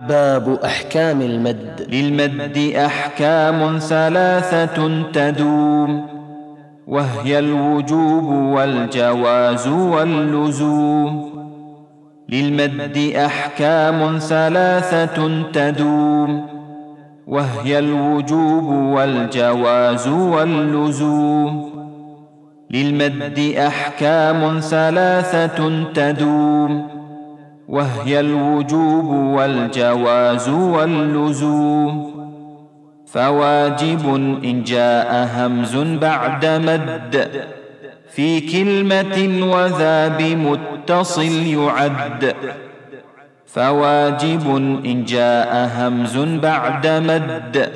باب أحكام المد. للمد أحكام ثلاثة تدوم وهي الوجوب والجواز واللزوم. للمد أحكام ثلاثة تدوم وهي الوجوب والجواز واللزوم. للمد أحكام ثلاثة تدوم وهي الوجوب والجواز واللزوم. فواجب إن جاء همز بعد مد. في كلمة وذا بمتصل يعد. فواجب إن جاء همز بعد مد.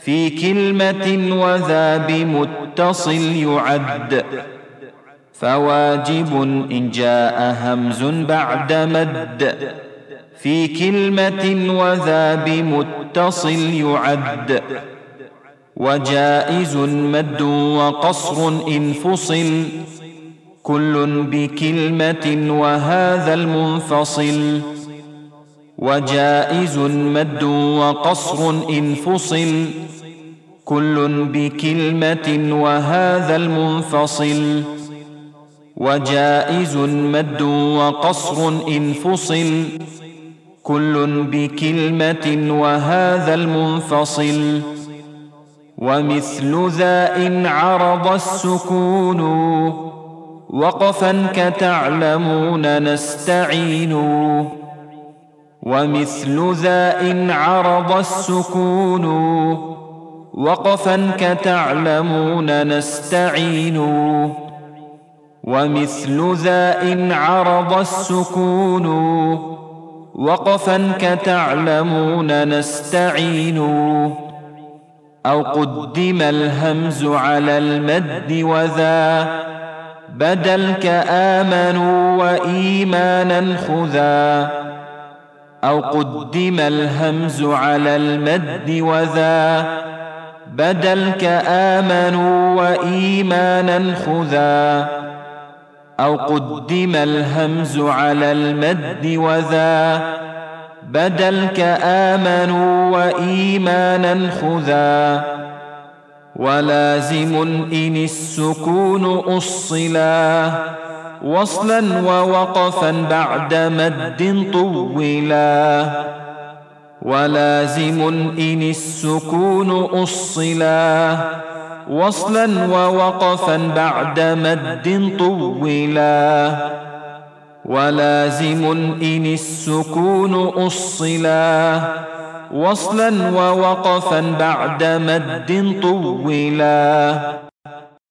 في كلمة وذا بمتصل يعد. فواجب إن جاء همز بعد مد في كلمة وذا بمتصل يعد وجائز مد وقصر إن فصل كل بكلمة وهذا المنفصل وجائز مد وقصر إن فصل كل بكلمة وهذا المنفصل وجائز مد وقصر إن فصل كل بكلمة وهذا المنفصل ومثل ذا إن عرض السكون وقفا كتعلمون نستعين ومثل ذا إن عرض السكون وقفا كتعلمون نستعين ومثل ذا إن عرض السكون. وقفا كتعلمون نستعين. أو قدم الهمز على المد وذا. بدل كآمنوا وإيمانا خذا. أو قدم الهمز على المد وذا. بدل كآمنوا وإيمانا خذا. أو قدم الهمز على المد وذا بدل كآمنوا وإيمانا خذا ولازم إن السكون أصلا وصلا ووقفا بعد مد طولا ولازم إن السكون أصلا وصلا ووقفا بعد مد طولا ولازم إن السكون أصلا. وصلا ووقفا بعد مد طولا